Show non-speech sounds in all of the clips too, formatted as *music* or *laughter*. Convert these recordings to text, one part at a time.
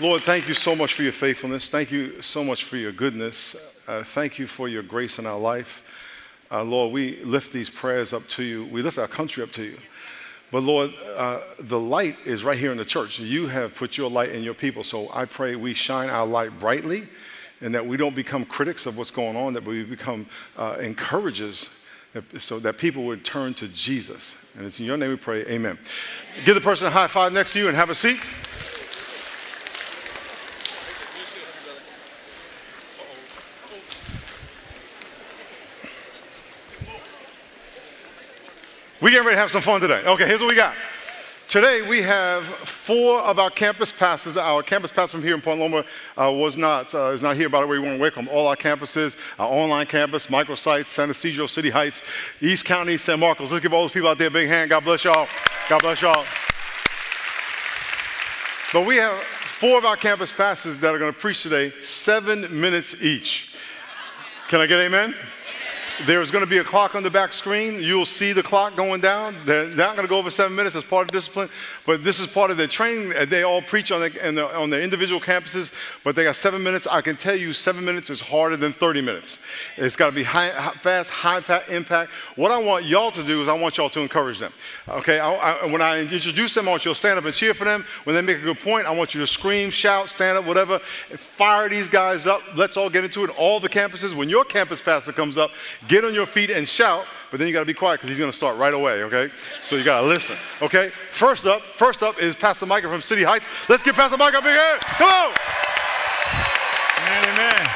Lord, thank you so much for your faithfulness. Thank you so much for your goodness. Uh, thank you for your grace in our life. Uh, Lord, we lift these prayers up to you. We lift our country up to you. But Lord, uh, the light is right here in the church. You have put your light in your people. So I pray we shine our light brightly and that we don't become critics of what's going on, that we become uh, encouragers so that people would turn to Jesus. And it's in your name we pray. Amen. Give the person a high five next to you and have a seat. We getting ready to have some fun today. Okay, here's what we got. Today we have four of our campus pastors. Our campus pastor from here in Point Loma uh, was not uh, is not here. By the way, we want to welcome all our campuses, our online campus, microsites, San Ysidro, City Heights, East County, San Marcos. Let's give all those people out there a big hand. God bless y'all. God bless y'all. But we have four of our campus pastors that are going to preach today, seven minutes each. Can I get amen? There's going to be a clock on the back screen. You'll see the clock going down. They're not going to go over seven minutes as part of discipline, but this is part of their training. They all preach on, the, the, on their individual campuses, but they got seven minutes. I can tell you, seven minutes is harder than 30 minutes. It's got to be high, fast, high impact. What I want y'all to do is I want y'all to encourage them. Okay, I, I, when I introduce them, I want you to stand up and cheer for them. When they make a good point, I want you to scream, shout, stand up, whatever. Fire these guys up. Let's all get into it. All the campuses. When your campus pastor comes up, get on your feet and shout, but then you got to be quiet because he's going to start right away, okay? So you got to listen, okay? First up, first up is Pastor Micah from City Heights. Let's get Pastor Micah up here. Come on. Amen, amen.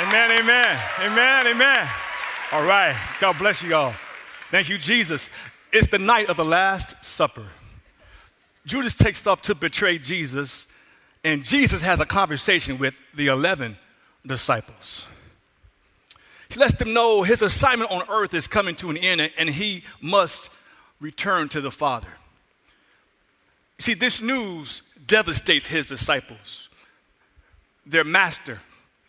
Amen, amen. Amen, amen. All right. God bless you all. Thank you, Jesus. It's the night of the Last Supper. Judas takes off to betray Jesus, and Jesus has a conversation with the 11 disciples. He lets them know his assignment on earth is coming to an end and he must return to the Father. See, this news devastates his disciples. Their master,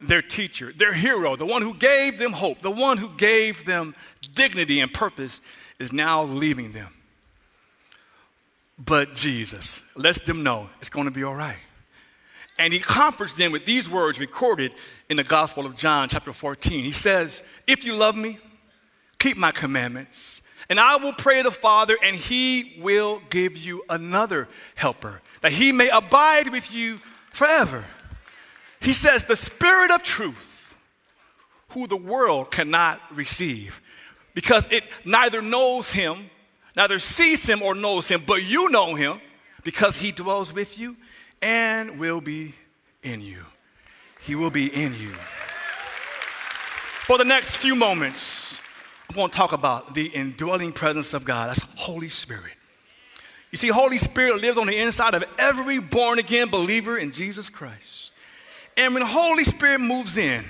their teacher, their hero, the one who gave them hope, the one who gave them dignity and purpose, is now leaving them. But Jesus lets them know it's going to be all right. And he comforts them with these words recorded in the Gospel of John, chapter 14. He says, If you love me, keep my commandments, and I will pray the Father, and he will give you another helper, that he may abide with you forever. He says, The Spirit of truth, who the world cannot receive, because it neither knows him, neither sees him or knows him, but you know him, because he dwells with you and will be in you. He will be in you. For the next few moments, I'm going to talk about the indwelling presence of God. That's Holy Spirit. You see, Holy Spirit lives on the inside of every born again believer in Jesus Christ. And when Holy Spirit moves in,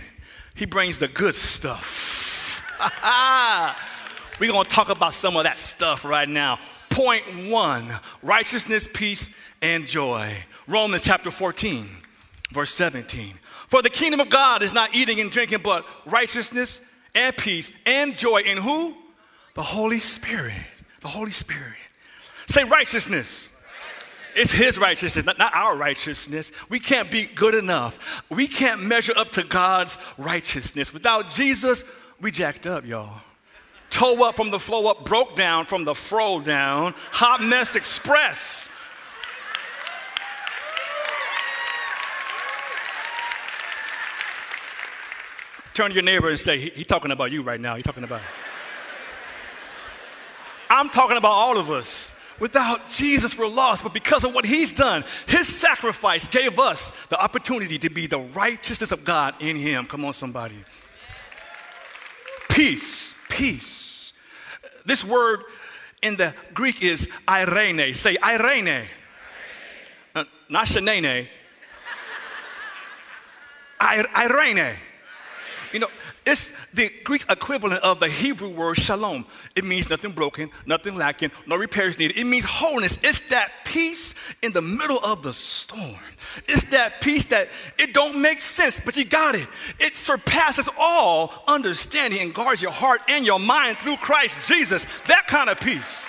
he brings the good stuff. *laughs* We're going to talk about some of that stuff right now. Point one righteousness, peace, and joy. Romans chapter 14, verse 17. For the kingdom of God is not eating and drinking, but righteousness and peace and joy in who? The Holy Spirit. The Holy Spirit. Say righteousness. It's His righteousness, not, not our righteousness. We can't be good enough. We can't measure up to God's righteousness. Without Jesus, we jacked up, y'all. Toe up from the flow up, broke down from the fro down, hot mess express. Turn to your neighbor and say, He's he talking about you right now. He's talking about. I'm talking about all of us. Without Jesus, we're lost, but because of what He's done, His sacrifice gave us the opportunity to be the righteousness of God in Him. Come on, somebody. Peace, peace. This word in the Greek is eirene. Say eirene. Uh, not shenane. eirene. You know, it's the Greek equivalent of the Hebrew word shalom. It means nothing broken, nothing lacking, no repairs needed. It means wholeness. It's that peace in the middle of the storm. It's that peace that it don't make sense, but you got it. It surpasses all understanding and guards your heart and your mind through Christ Jesus. That kind of peace.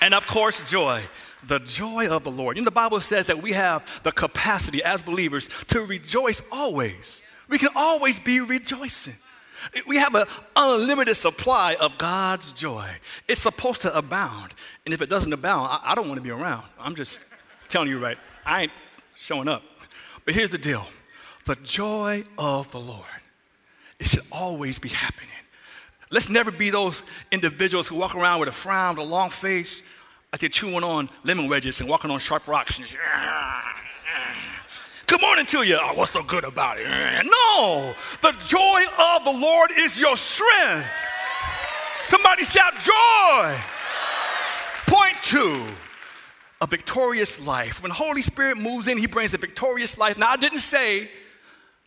And of course, joy. The joy of the Lord. You know, the Bible says that we have the capacity as believers to rejoice always. We can always be rejoicing. We have an unlimited supply of God's joy. It's supposed to abound. And if it doesn't abound, I, I don't want to be around. I'm just telling you right. I ain't showing up. But here's the deal the joy of the Lord, it should always be happening. Let's never be those individuals who walk around with a frown, a long face, like they're chewing on lemon wedges and walking on sharp rocks. Good morning to you. Oh, what's so good about it? No, the joy of the Lord is your strength. Somebody shout joy. Point two a victorious life. When the Holy Spirit moves in, He brings a victorious life. Now, I didn't say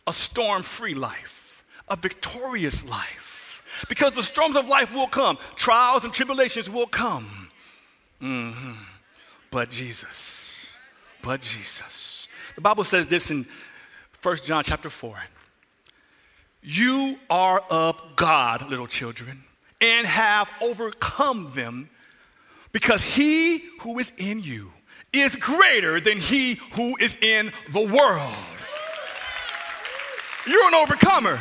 a storm free life, a victorious life. Because the storms of life will come, trials and tribulations will come. Mm-hmm. But Jesus, but Jesus. The Bible says this in 1 John chapter 4. You are of God, little children, and have overcome them because he who is in you is greater than he who is in the world. You're an overcomer.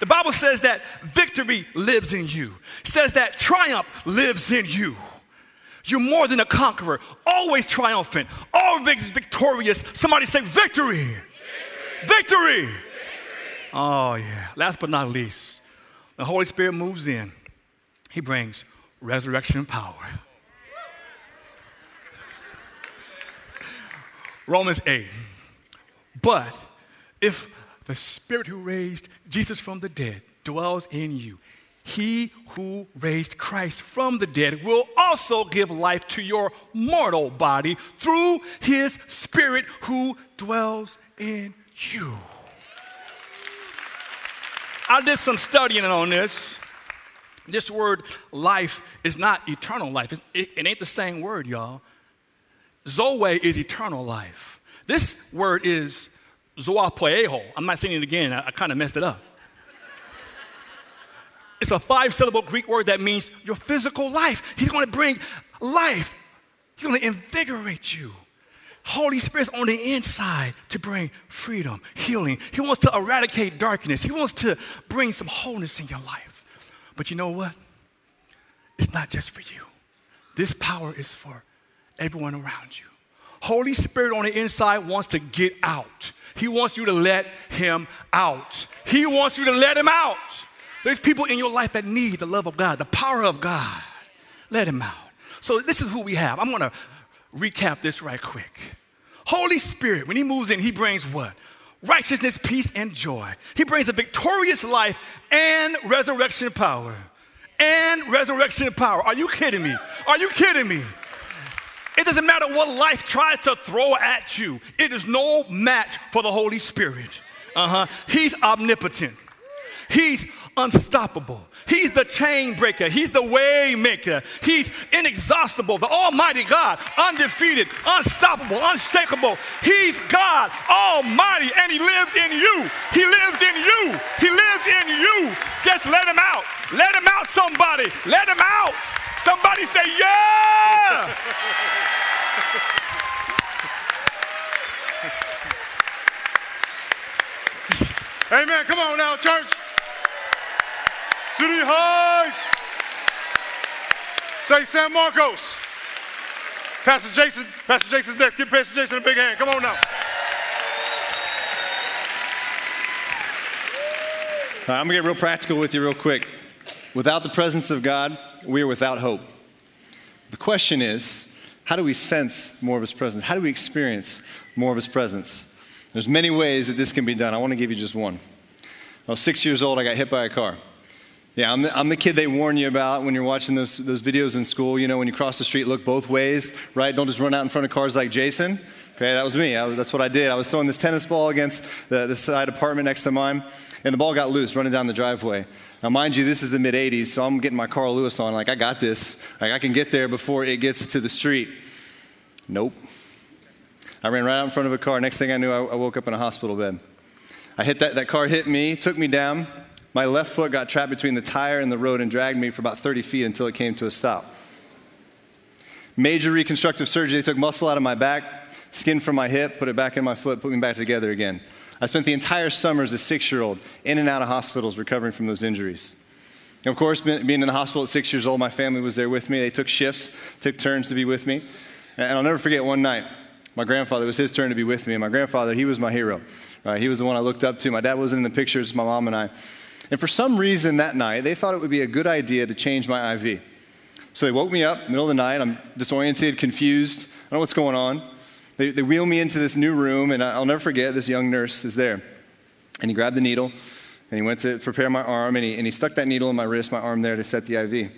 The Bible says that victory lives in you, it says that triumph lives in you. You're more than a conqueror, always triumphant, always victorious. Somebody say victory. Victory. victory. victory. Oh, yeah. Last but not least, the Holy Spirit moves in. He brings resurrection power. Romans 8. But if the Spirit who raised Jesus from the dead dwells in you, he who raised Christ from the dead will also give life to your mortal body through his Spirit who dwells in you. I did some studying on this. This word life is not eternal life. It, ain't the same word, y'all. Zoe is eternal life. This word is zoapoeho. I'm not saying it again, I, I kind of messed it up. It's a five syllable Greek word that means your physical life. He's going to bring life, He's going to invigorate you. Holy Spirit's on the inside to bring freedom, healing. He wants to eradicate darkness. He wants to bring some wholeness in your life. But you know what? It's not just for you. This power is for everyone around you. Holy Spirit on the inside wants to get out. He wants you to let him out. He wants you to let him out. There's people in your life that need the love of God, the power of God. Let him out. So this is who we have. I'm going to recap this right quick. Holy Spirit, when he moves in, he brings what? righteousness, peace, and joy. He brings a victorious life and resurrection power. And resurrection power. Are you kidding me? Are you kidding me? It doesn't matter what life tries to throw at you, it is no match for the Holy Spirit. Uh huh. He's omnipotent, He's unstoppable. He's the chain breaker. He's the way maker. He's inexhaustible, the Almighty God, undefeated, unstoppable, unshakable. He's God Almighty, and He lives in you. He lives in you. He lives in you. Just let Him out. Let Him out, somebody. Let Him out. Somebody say, Yeah. Amen. Come on now, church. City. Say San Marcos. Pastor Jason, Pastor Jason's next. Give Pastor Jason a big hand. Come on now. I'm going to get real practical with you real quick. Without the presence of God, we are without hope. The question is, how do we sense more of his presence? How do we experience more of his presence? There's many ways that this can be done. I want to give you just one. I was six years old, I got hit by a car. Yeah, I'm the, I'm the, kid they warn you about when you're watching those, those videos in school. You know, when you cross the street, look both ways, right? Don't just run out in front of cars like Jason. Okay, that was me. I, that's what I did. I was throwing this tennis ball against the, the side apartment next to mine, and the ball got loose running down the driveway. Now, mind you, this is the mid 80s, so I'm getting my Carl Lewis on. Like, I got this. Like, I can get there before it gets to the street. Nope. I ran right out in front of a car. Next thing I knew, I, I woke up in a hospital bed. I hit that, that car hit me, took me down. My left foot got trapped between the tire and the road and dragged me for about 30 feet until it came to a stop. Major reconstructive surgery. They took muscle out of my back, skin from my hip, put it back in my foot, put me back together again. I spent the entire summer as a six year old in and out of hospitals recovering from those injuries. And of course, being in the hospital at six years old, my family was there with me. They took shifts, took turns to be with me. And I'll never forget one night, my grandfather, it was his turn to be with me. And my grandfather, he was my hero. Right? He was the one I looked up to. My dad wasn't in the pictures, my mom and I. And for some reason that night, they thought it would be a good idea to change my IV. So they woke me up, middle of the night. I'm disoriented, confused. I don't know what's going on. They, they wheel me into this new room, and I'll never forget this young nurse is there. And he grabbed the needle, and he went to prepare my arm, and he, and he stuck that needle in my wrist, my arm there to set the IV.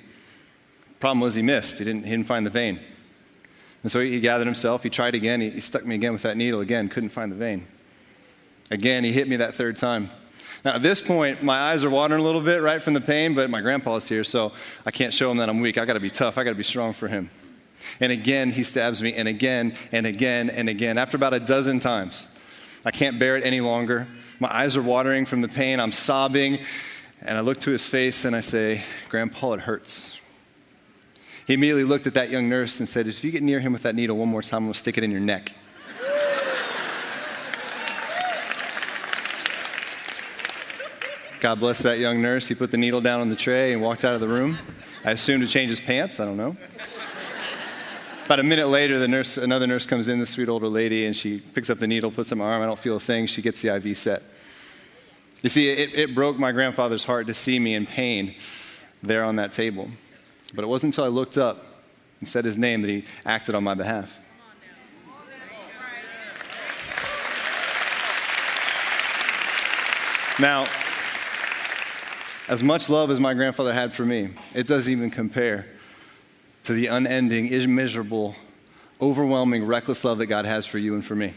Problem was, he missed. He didn't, he didn't find the vein. And so he gathered himself. He tried again. He, he stuck me again with that needle. Again, couldn't find the vein. Again, he hit me that third time. Now, at this point, my eyes are watering a little bit, right, from the pain, but my grandpa's here, so I can't show him that I'm weak. I gotta be tough. I gotta be strong for him. And again, he stabs me, and again, and again, and again. After about a dozen times, I can't bear it any longer. My eyes are watering from the pain. I'm sobbing, and I look to his face and I say, Grandpa, it hurts. He immediately looked at that young nurse and said, If you get near him with that needle one more time, I'm gonna stick it in your neck. God bless that young nurse. He put the needle down on the tray and walked out of the room. I assumed to change his pants. I don't know. About a minute later, the nurse, another nurse comes in, the sweet older lady, and she picks up the needle, puts it in my arm. I don't feel a thing. She gets the IV set. You see, it, it broke my grandfather's heart to see me in pain there on that table. But it wasn't until I looked up and said his name that he acted on my behalf. Now, as much love as my grandfather had for me, it doesn't even compare to the unending, immeasurable, overwhelming, reckless love that God has for you and for me.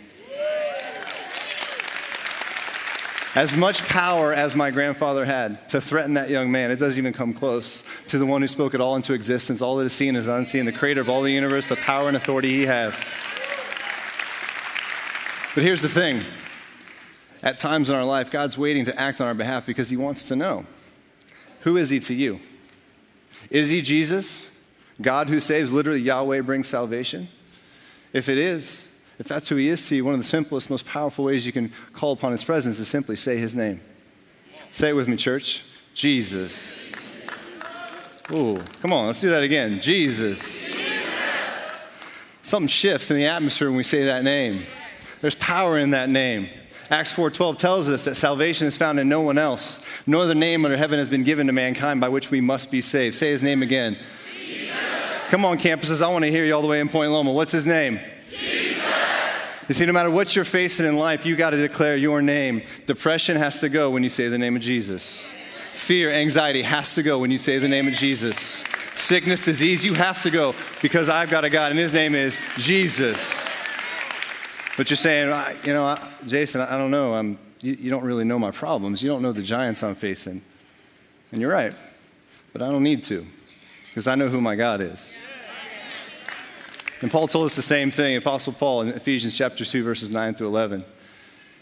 As much power as my grandfather had to threaten that young man, it doesn't even come close to the one who spoke it all into existence. All that is seen is unseen, the creator of all the universe, the power and authority he has. But here's the thing at times in our life, God's waiting to act on our behalf because he wants to know. Who is he to you? Is he Jesus? God who saves, literally, Yahweh brings salvation? If it is, if that's who he is to you, one of the simplest, most powerful ways you can call upon his presence is simply say his name. Say it with me, church. Jesus. Ooh, come on, let's do that again. Jesus. Something shifts in the atmosphere when we say that name. There's power in that name. Acts 4:12 tells us that salvation is found in no one else. No other name under heaven has been given to mankind by which we must be saved. Say his name again. Jesus. Come on, campuses. I want to hear you all the way in Point Loma. What's his name? Jesus. You see, no matter what you're facing in life, you got to declare your name. Depression has to go when you say the name of Jesus. Fear, anxiety has to go when you say the name of Jesus. Sickness, disease, you have to go because I've got a God, and his name is Jesus. But you're saying, you know, Jason, I don't know. I'm, you, you don't really know my problems. You don't know the giants I'm facing. And you're right. But I don't need to because I know who my God is. And Paul told us the same thing, Apostle Paul in Ephesians chapter 2, verses 9 through 11.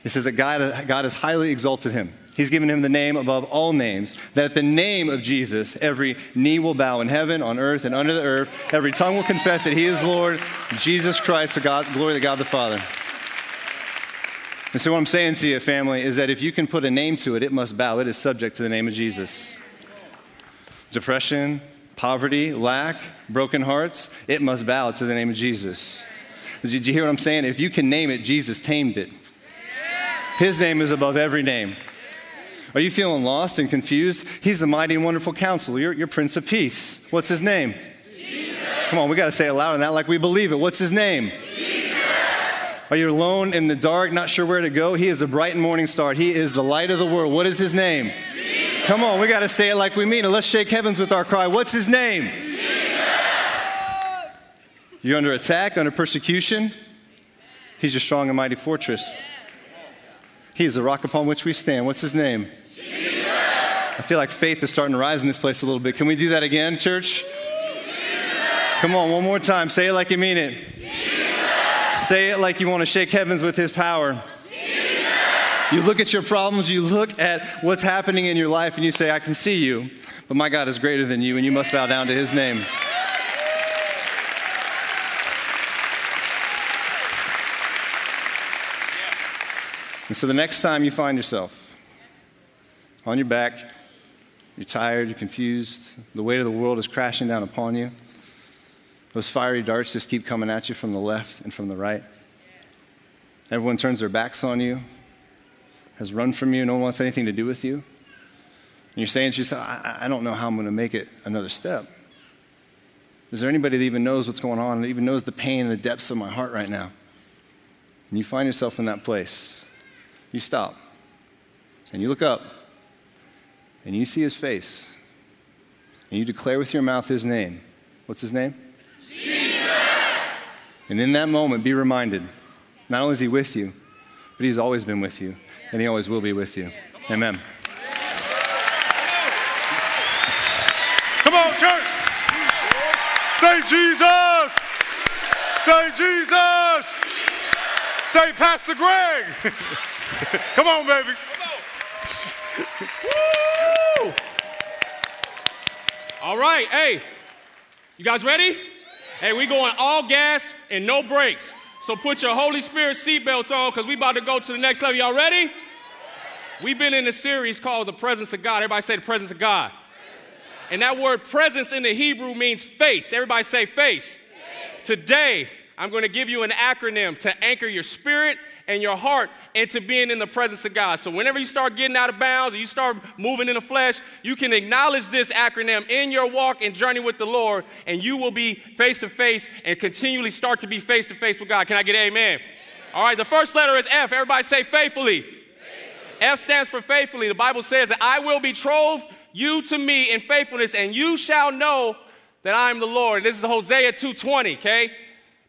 He says that God, God has highly exalted him. He's given him the name above all names, that at the name of Jesus, every knee will bow in heaven, on earth, and under the earth. Every tongue will confess that he is Lord, Jesus Christ, the God, glory to God the Father. And so, what I'm saying to you, family, is that if you can put a name to it, it must bow. It is subject to the name of Jesus. Depression, poverty, lack, broken hearts, it must bow to the name of Jesus. Did you hear what I'm saying? If you can name it, Jesus tamed it. His name is above every name. Are you feeling lost and confused? He's the mighty and wonderful counselor, your, your Prince of Peace. What's his name? Jesus. Come on, we got to say it louder than that like we believe it. What's his name? Are you alone in the dark, not sure where to go? He is a bright and morning star. He is the light of the world. What is his name? Jesus. Come on, we got to say it like we mean it. Let's shake heavens with our cry. What's his name? Jesus. You're under attack, under persecution. He's your strong and mighty fortress. He is the rock upon which we stand. What's his name? Jesus. I feel like faith is starting to rise in this place a little bit. Can we do that again, church? Come on, one more time. Say it like you mean it. Say it like you want to shake heavens with his power. Jesus. You look at your problems, you look at what's happening in your life, and you say, I can see you, but my God is greater than you, and you must bow down to his name. And so the next time you find yourself on your back, you're tired, you're confused, the weight of the world is crashing down upon you those fiery darts just keep coming at you from the left and from the right. Everyone turns their backs on you, has run from you, no one wants anything to do with you. And you're saying to yourself, I, I don't know how I'm going to make it another step. Is there anybody that even knows what's going on, that even knows the pain and the depths of my heart right now? And you find yourself in that place. You stop and you look up and you see his face and you declare with your mouth his name. What's his name? Jesus! And in that moment, be reminded not only is he with you, but he's always been with you and he always will be with you. Amen. Come on, church. Say Jesus. Say Jesus. Say Pastor Greg. *laughs* Come on, baby. Woo! All right, hey, you guys ready? Hey, we going all gas and no brakes. So put your Holy Spirit seatbelts on because we about to go to the next level. Y'all ready? We've been in a series called The Presence of God. Everybody say the presence of God. And that word presence in the Hebrew means face. Everybody say face. face. Today, I'm going to give you an acronym to anchor your spirit and your heart into being in the presence of God. So, whenever you start getting out of bounds or you start moving in the flesh, you can acknowledge this acronym in your walk and journey with the Lord, and you will be face to face and continually start to be face to face with God. Can I get amen? amen? All right, the first letter is F. Everybody say faithfully. faithfully. F stands for faithfully. The Bible says that I will betroth you to me in faithfulness, and you shall know that I am the Lord. This is Hosea 2:20, okay?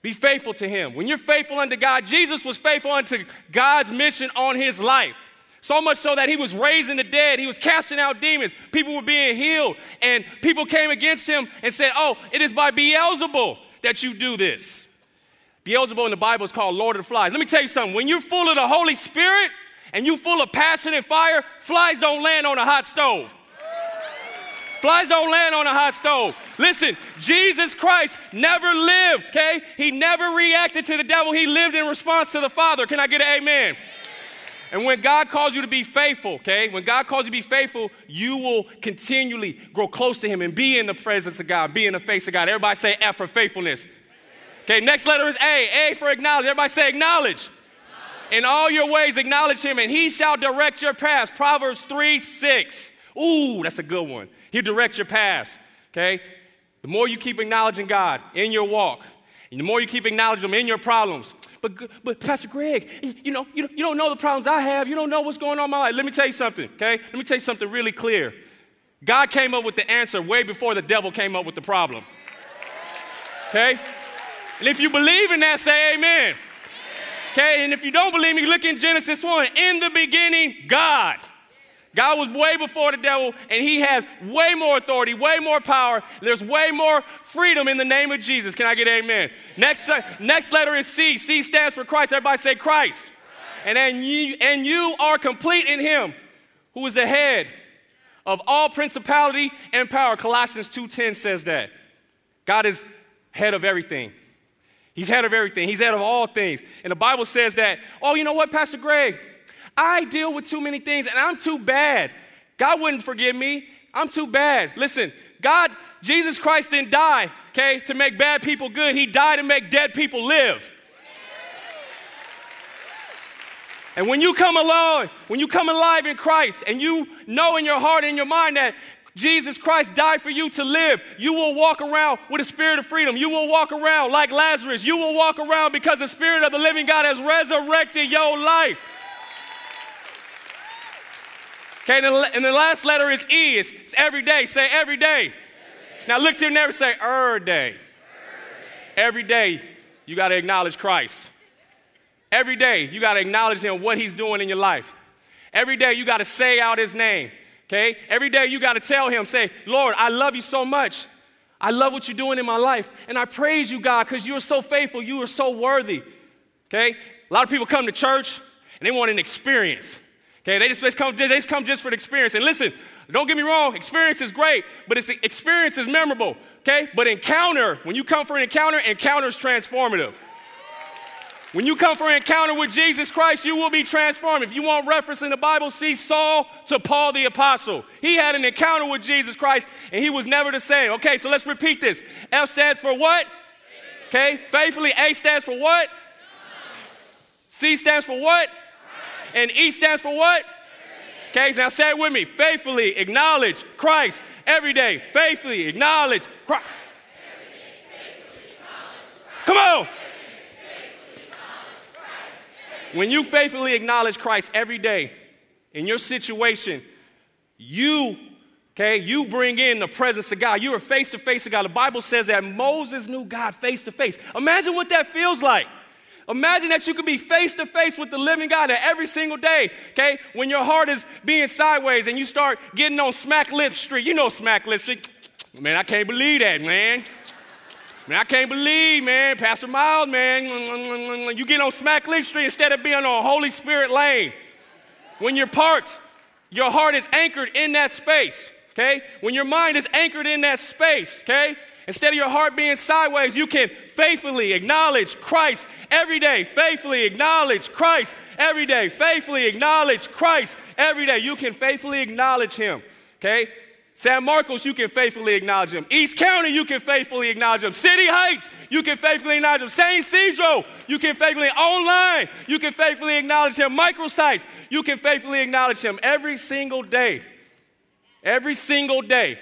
Be faithful to him. When you're faithful unto God, Jesus was faithful unto God's mission on his life. So much so that he was raising the dead, he was casting out demons, people were being healed, and people came against him and said, Oh, it is by Beelzebul that you do this. Beelzebul in the Bible is called Lord of the Flies. Let me tell you something when you're full of the Holy Spirit and you're full of passion and fire, flies don't land on a hot stove. Flies don't land on a hot stove. Listen, Jesus Christ never lived, okay? He never reacted to the devil. He lived in response to the Father. Can I get an amen? And when God calls you to be faithful, okay, when God calls you to be faithful, you will continually grow close to Him and be in the presence of God, be in the face of God. Everybody say F for faithfulness. Okay, next letter is A. A for acknowledge. Everybody say acknowledge. In all your ways, acknowledge Him, and He shall direct your paths. Proverbs 3 6. Ooh, that's a good one. He'll direct your paths, okay? The more you keep acknowledging God in your walk, and the more you keep acknowledging Him in your problems. But, but Pastor Greg, you know, you, you don't know the problems I have. You don't know what's going on in my life. Let me tell you something, okay? Let me tell you something really clear. God came up with the answer way before the devil came up with the problem. Okay? And if you believe in that, say amen. Okay? And if you don't believe me, look in Genesis 1. In the beginning, God. God was way before the devil, and he has way more authority, way more power. There's way more freedom in the name of Jesus. Can I get amen? Next, uh, next letter is C. C stands for Christ. Everybody say Christ. And, then you, and you are complete in him, who is the head of all principality and power. Colossians 2.10 says that. God is head of everything. He's head of everything. He's head of all things. And the Bible says that, oh, you know what, Pastor Greg? I deal with too many things and I'm too bad. God wouldn't forgive me. I'm too bad. Listen, God, Jesus Christ didn't die, okay, to make bad people good. He died to make dead people live. And when you come along, when you come alive in Christ and you know in your heart and in your mind that Jesus Christ died for you to live. You will walk around with a spirit of freedom. You will walk around like Lazarus. You will walk around because the spirit of the living God has resurrected your life. Okay, and the last letter is E. It's, every day. Say every day. every day. Now look to your neighbor say, er day. Every day, you got to acknowledge Christ. Every day, you got to acknowledge Him, what He's doing in your life. Every day, you got to say out His name. Okay? Every day, you got to tell Him, say, Lord, I love you so much. I love what you're doing in my life. And I praise you, God, because you are so faithful. You are so worthy. Okay? A lot of people come to church and they want an experience. Okay, they just, they, come, they just come just for the experience. And listen, don't get me wrong, experience is great, but it's, experience is memorable. Okay, but encounter, when you come for an encounter, encounter is transformative. When you come for an encounter with Jesus Christ, you will be transformed. If you want reference in the Bible, see Saul to Paul the Apostle. He had an encounter with Jesus Christ and he was never the same. Okay, so let's repeat this. F stands for what? Okay, faithfully. A stands for what? C stands for what? And E stands for what? Okay, now say it with me. Faithfully acknowledge Christ every day. Faithfully acknowledge Christ. Come on. When you faithfully acknowledge Christ every day in your situation, you, okay, you bring in the presence of God. You are face to face with God. The Bible says that Moses knew God face to face. Imagine what that feels like. Imagine that you could be face to face with the living God every single day, okay? When your heart is being sideways and you start getting on Smack Lip Street. You know Smack Lip Street. Man, I can't believe that, man. Man, I can't believe, man, Pastor Miles, man, you get on Smack Lip Street instead of being on Holy Spirit Lane. When you're parked, your heart is anchored in that space, okay? When your mind is anchored in that space, okay? Instead of your heart being sideways, you can faithfully acknowledge Christ every day. Faithfully acknowledge Christ every day. Faithfully acknowledge Christ every day. You can faithfully acknowledge Him, okay? San Marcos, you can faithfully acknowledge him. East County, you can faithfully acknowledge him. City Heights, you can faithfully acknowledge him. San Ysidro, you can faithfully, online, you can faithfully acknowledge him. Microsites, you can faithfully acknowledge him every single day. Every single day.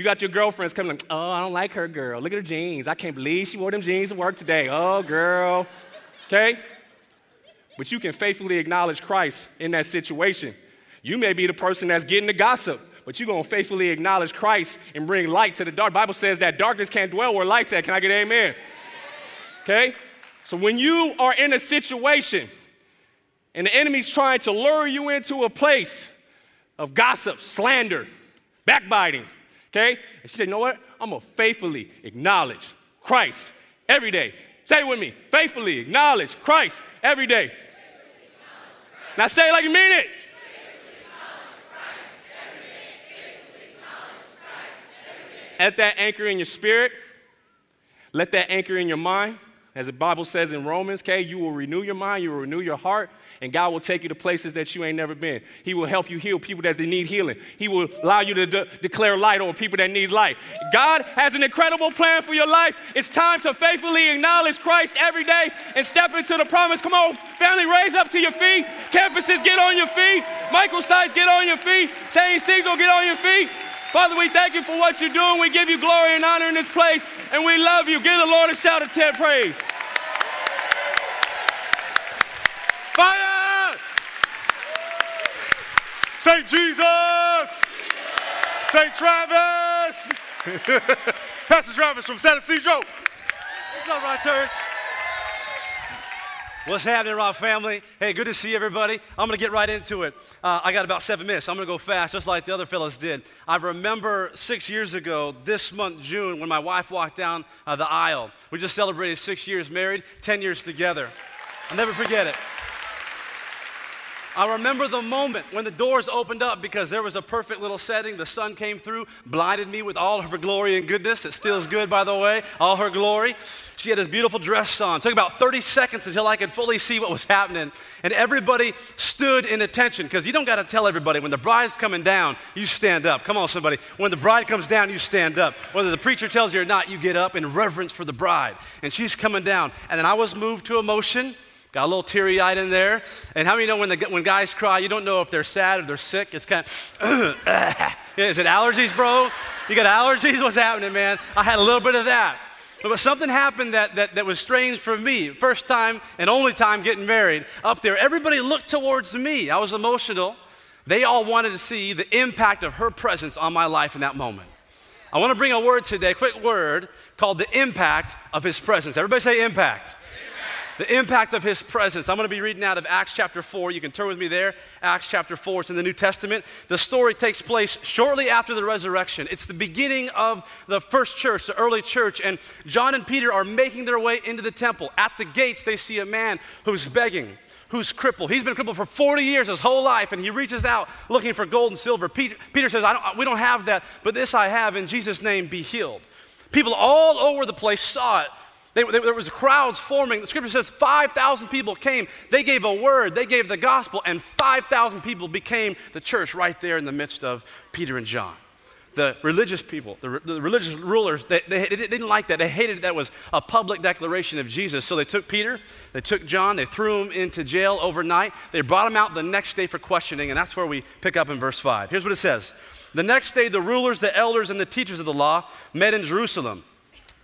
You got your girlfriends coming like, oh, I don't like her girl. Look at her jeans. I can't believe she wore them jeans to work today. Oh, girl. Okay? But you can faithfully acknowledge Christ in that situation. You may be the person that's getting the gossip but you're going to faithfully acknowledge Christ and bring light to the dark. Bible says that darkness can't dwell where light's at. Can I get amen? Okay? So when you are in a situation and the enemy's trying to lure you into a place of gossip, slander, backbiting, okay? And she said, you know what? I'm going to faithfully acknowledge Christ every day. Say it with me. Faithfully acknowledge Christ every day. Now say it like you mean it. Let that anchor in your spirit. Let that anchor in your mind. As the Bible says in Romans, okay, you will renew your mind, you will renew your heart, and God will take you to places that you ain't never been. He will help you heal people that they need healing. He will allow you to de- declare light on people that need light. God has an incredible plan for your life. It's time to faithfully acknowledge Christ every day and step into the promise. Come on, family, raise up to your feet. Campuses, get on your feet. Michael Microsites, get on your feet. San Ysidro, get on your feet. Father, we thank you for what you're doing. We give you glory and honor in this place, and we love you. Give the Lord a shout of 10 praise. Fire! St. Jesus! St. Travis! *laughs* Pastor Travis from San Ysidro. What's up, right, church? What's happening, Rock family? Hey, good to see everybody. I'm going to get right into it. Uh, I got about seven minutes. I'm going to go fast, just like the other fellows did. I remember six years ago, this month, June, when my wife walked down uh, the aisle. We just celebrated six years married, 10 years together. I'll never forget it. I remember the moment when the doors opened up because there was a perfect little setting. The sun came through, blinded me with all of her glory and goodness. It still is good, by the way, all her glory. She had this beautiful dress on. It took about 30 seconds until I could fully see what was happening. And everybody stood in attention because you don't got to tell everybody when the bride's coming down, you stand up. Come on, somebody. When the bride comes down, you stand up. Whether the preacher tells you or not, you get up in reverence for the bride. And she's coming down. And then I was moved to emotion. Got a little teary eyed in there. And how many know when, the, when guys cry, you don't know if they're sad or they're sick? It's kind of, *clears throat* is it allergies, bro? You got allergies? What's happening, man? I had a little bit of that. But something happened that, that, that was strange for me. First time and only time getting married up there. Everybody looked towards me. I was emotional. They all wanted to see the impact of her presence on my life in that moment. I want to bring a word today, a quick word called the impact of his presence. Everybody say impact the impact of his presence. I'm going to be reading out of Acts chapter 4. You can turn with me there. Acts chapter 4. It's in the New Testament. The story takes place shortly after the resurrection. It's the beginning of the first church, the early church. And John and Peter are making their way into the temple. At the gates, they see a man who's begging who's crippled. He's been crippled for 40 years, his whole life, and he reaches out looking for gold and silver. Peter, Peter says, don't, We don't have that, but this I have. In Jesus' name, be healed. People all over the place saw it They, they, there was crowds forming. The scripture says 5,000 people came. They gave a word, they gave the gospel, and 5,000 people became the church right there in the midst of Peter and John. The religious people, the, the religious rulers, they, they, they, didn't like that. They hated it. That was a public declaration of Jesus. So they took Peter, they took John, they threw him into jail overnight. They brought him out the next day for questioning, and that's where we pick up in verse 5. Here's what it says The next day, the rulers, the elders, and the teachers of the law met in Jerusalem.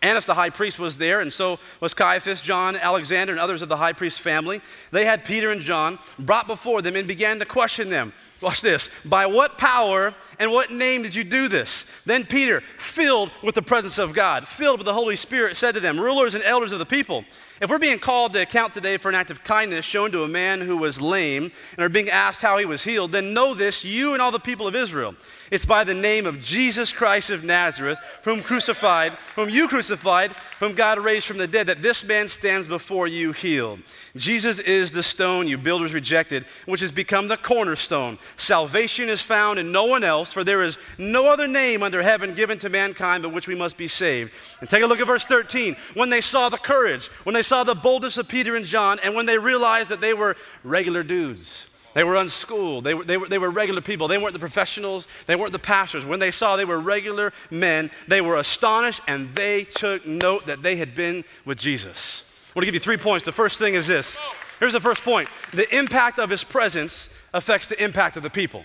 Annas the high priest was there, and so was Caiaphas, John, Alexander, and others of the high priest's family. They had Peter and John brought before them and began to question them. Watch this. By what power and what name did you do this? Then Peter, filled with the presence of God, filled with the Holy Spirit, said to them, Rulers and elders of the people, if we're being called to account today for an act of kindness shown to a man who was lame and are being asked how he was healed, then know this, you and all the people of Israel. It's by the name of Jesus Christ of Nazareth, whom crucified, whom you crucified, whom God raised from the dead, that this man stands before you healed. Jesus is the stone you builders rejected, which has become the cornerstone. Salvation is found in no one else, for there is no other name under heaven given to mankind by which we must be saved. And take a look at verse 13. When they saw the courage, when they saw the boldness of Peter and John, and when they realized that they were regular dudes. They were unschooled. They were, they, were, they were regular people. They weren't the professionals. They weren't the pastors. When they saw they were regular men, they were astonished and they took note that they had been with Jesus. I want to give you three points. The first thing is this. Here's the first point the impact of his presence affects the impact of the people.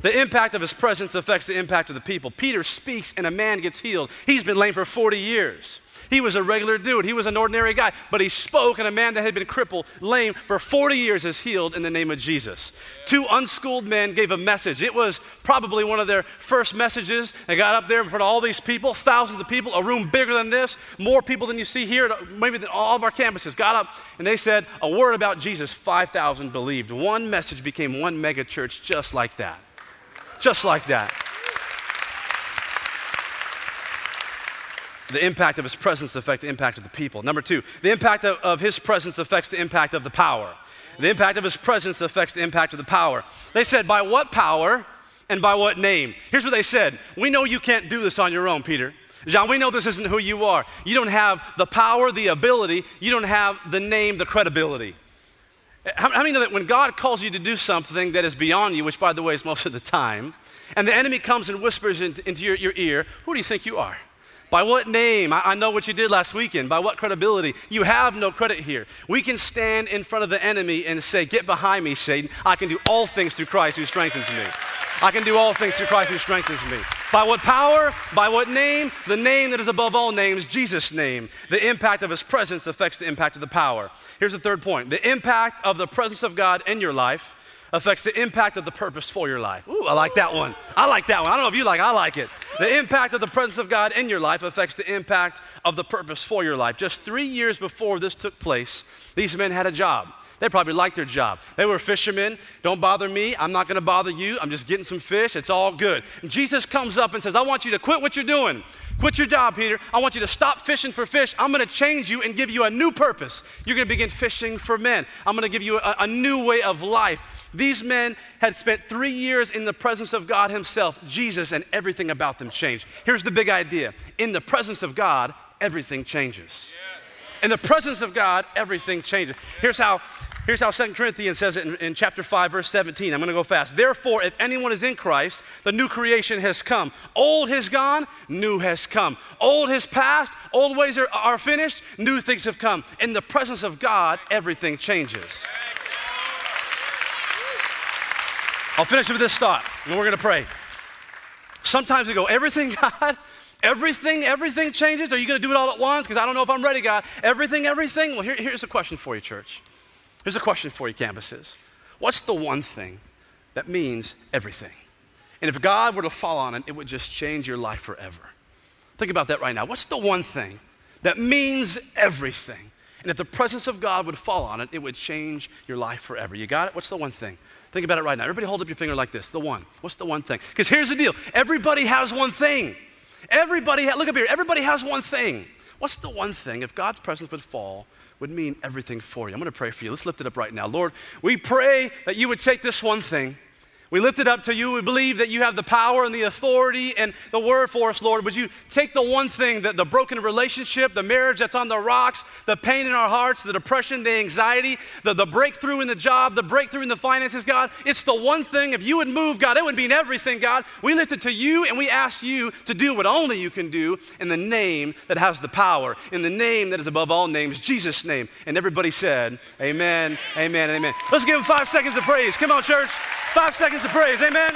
The impact of his presence affects the impact of the people. Peter speaks and a man gets healed. He's been lame for 40 years. He was a regular dude. He was an ordinary guy. But he spoke, and a man that had been crippled, lame for 40 years is healed in the name of Jesus. Two unschooled men gave a message. It was probably one of their first messages. They got up there in front of all these people, thousands of people, a room bigger than this, more people than you see here, maybe than all of our campuses. Got up and they said a word about Jesus. 5,000 believed. One message became one mega church just like that. Just like that. The impact of his presence affects the impact of the people. Number two, the impact of, of, his presence affects the impact of the power. The impact of his presence affects the impact of the power. They said, By what power and by what name? Here's what they said We know you can't do this on your own, Peter. John, we know this isn't who you are. You don't have the power, the ability, you don't have the name, the credibility. How, how many know that when God calls you to do something that is beyond you, which by the way is most of the time, and the enemy comes and whispers into, into your, your ear, who do you think you are? By what name? I, know what you did last weekend. By what credibility? You have no credit here. We can stand in front of the enemy and say, Get behind me, Satan. I can do all things through Christ who strengthens me. I can do all things through Christ who strengthens me. By what power? By what name? The name that is above all names, Jesus' name. The impact of his presence affects the impact of the power. Here's the third point the impact of the presence of God in your life affects the impact of the purpose for your life. Ooh, I like that one. I like that one. I don't know if you like I like it. The impact of the presence of God in your life affects the impact of the purpose for your life. Just three years before this took place, these men had a job. They probably liked their job. They were fishermen. Don't bother me. I'm not going to bother you. I'm just getting some fish. It's all good. And Jesus comes up and says, I want you to quit what you're doing. Quit your job, Peter. I want you to stop fishing for fish. I'm going to change you and give you a new purpose. You're going to begin fishing for men. I'm going to give you a, a new way of life. These men had spent three years in the presence of God Himself, Jesus, and everything about them changed. Here's the big idea in the presence of God, everything changes. In the presence of God, everything changes. Here's how Here's how 2 Corinthians says it in, in chapter 5, verse 17. I'm going to go fast. Therefore, if anyone is in Christ, the new creation has come. Old has gone, new has come. Old has passed, old ways are, are finished, new things have come. In the presence of God, everything changes. I'll finish with this thought, and we're going to pray. Sometimes we go, everything, *laughs* God, everything, everything changes. Are you going to do it all at once? Because I don't know if I'm ready, God. Everything, everything. Well, here, here's a question for you, church. Here's a question for you, campuses. What's the one thing that means everything? And if God were to fall on it, it would just change your life forever. Think about that right now. What's the one thing that means everything? And if the presence of God would fall on it, it would change your life forever. You got it? What's the one thing? Think about it right now. Everybody hold up your finger like this. The one. What's the one thing? Because here's the deal everybody has one thing. Everybody, ha- look up here. Everybody has one thing. What's the one thing? If God's presence would fall, would mean everything for you. I'm going to pray for you. Let's lift it up right now. Lord, we pray that you would take this one thing We lift it up to you. We believe that you have the power and the authority and the word for us, Lord. Would you take the one thing, that the broken relationship, the marriage that's on the rocks, the pain in our hearts, the depression, the anxiety, the, the breakthrough in the job, the breakthrough in the finances, God? It's the one thing. If you would move, God, it would mean everything, God. We lift it to you and we ask you to do what only you can do in the name that has the power, in the name that is above all names, Jesus' name. And everybody said, Amen, amen, amen. Let's give him five seconds of praise. Come on, church. Five seconds praise. Amen.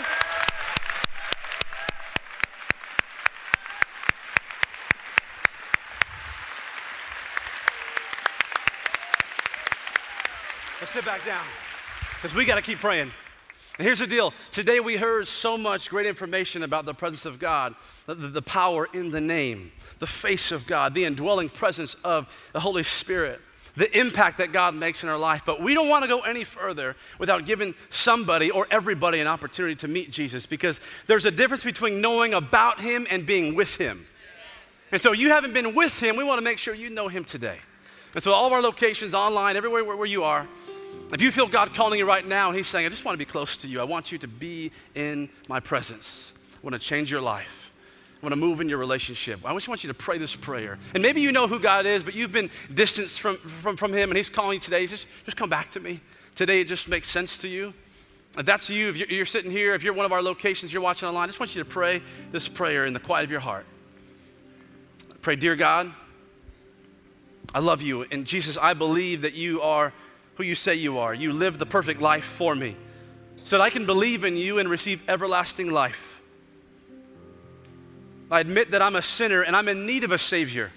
Let's sit back down because we got to keep praying. And here's the deal. Today we heard so much great information about the presence of God, the, the, power in the name, the face of God, the indwelling presence of the Holy Spirit the impact that God makes in our life. But we don't want to go any further without giving somebody or everybody an opportunity to meet Jesus because there's a difference between knowing about Him and being with Him. And so you haven't been with Him, we want to make sure you know Him today. And so, all of our locations online, everywhere where you are, if you feel God calling you right now and He's saying, I just want to be close to you, I want you to be in my presence, I want to change your life. I want to move in your relationship. I just want you to pray this prayer. And maybe you know who God is, but you've been distanced from, from, from Him and He's calling you today. Just, just come back to me. Today it just makes sense to you. If that's you, if you're, you're sitting here, if you're one of our locations, you're watching online, I just want you to pray this prayer in the quiet of your heart. Pray, Dear God, I love you. And Jesus, I believe that you are who you say you are. You live the perfect life for me so that I can believe in you and receive everlasting life. I admit that I'm a sinner and I'm in need of a Savior.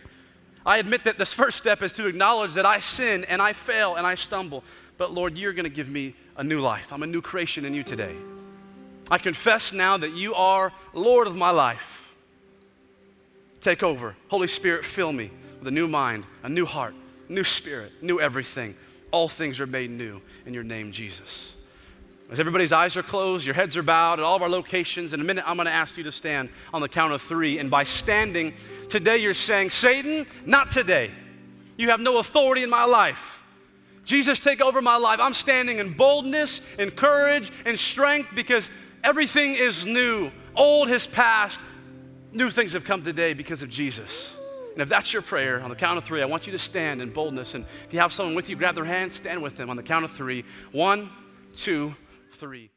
I admit that this first step is to acknowledge that I sin and I fail and I stumble. But Lord, you're going to give me a new life. I'm a new creation in you today. I confess now that you are Lord of my life. Take over. Holy Spirit, fill me with a new mind, a new heart, new spirit, new everything. All things are made new in your name, Jesus. As everybody's eyes are closed, your heads are bowed at all of our locations, in a minute I'm going to ask you to stand on the count of three. And by standing, today you're saying, Satan, not today. You have no authority in my life. Jesus, take over my life. I'm standing in boldness and courage and strength because everything is new. Old has passed. New things have come today because of Jesus. And if that's your prayer, on the count of three, I want you to stand in boldness. And if you have someone with you, grab their hand, stand with them on the count of three. One, two, three.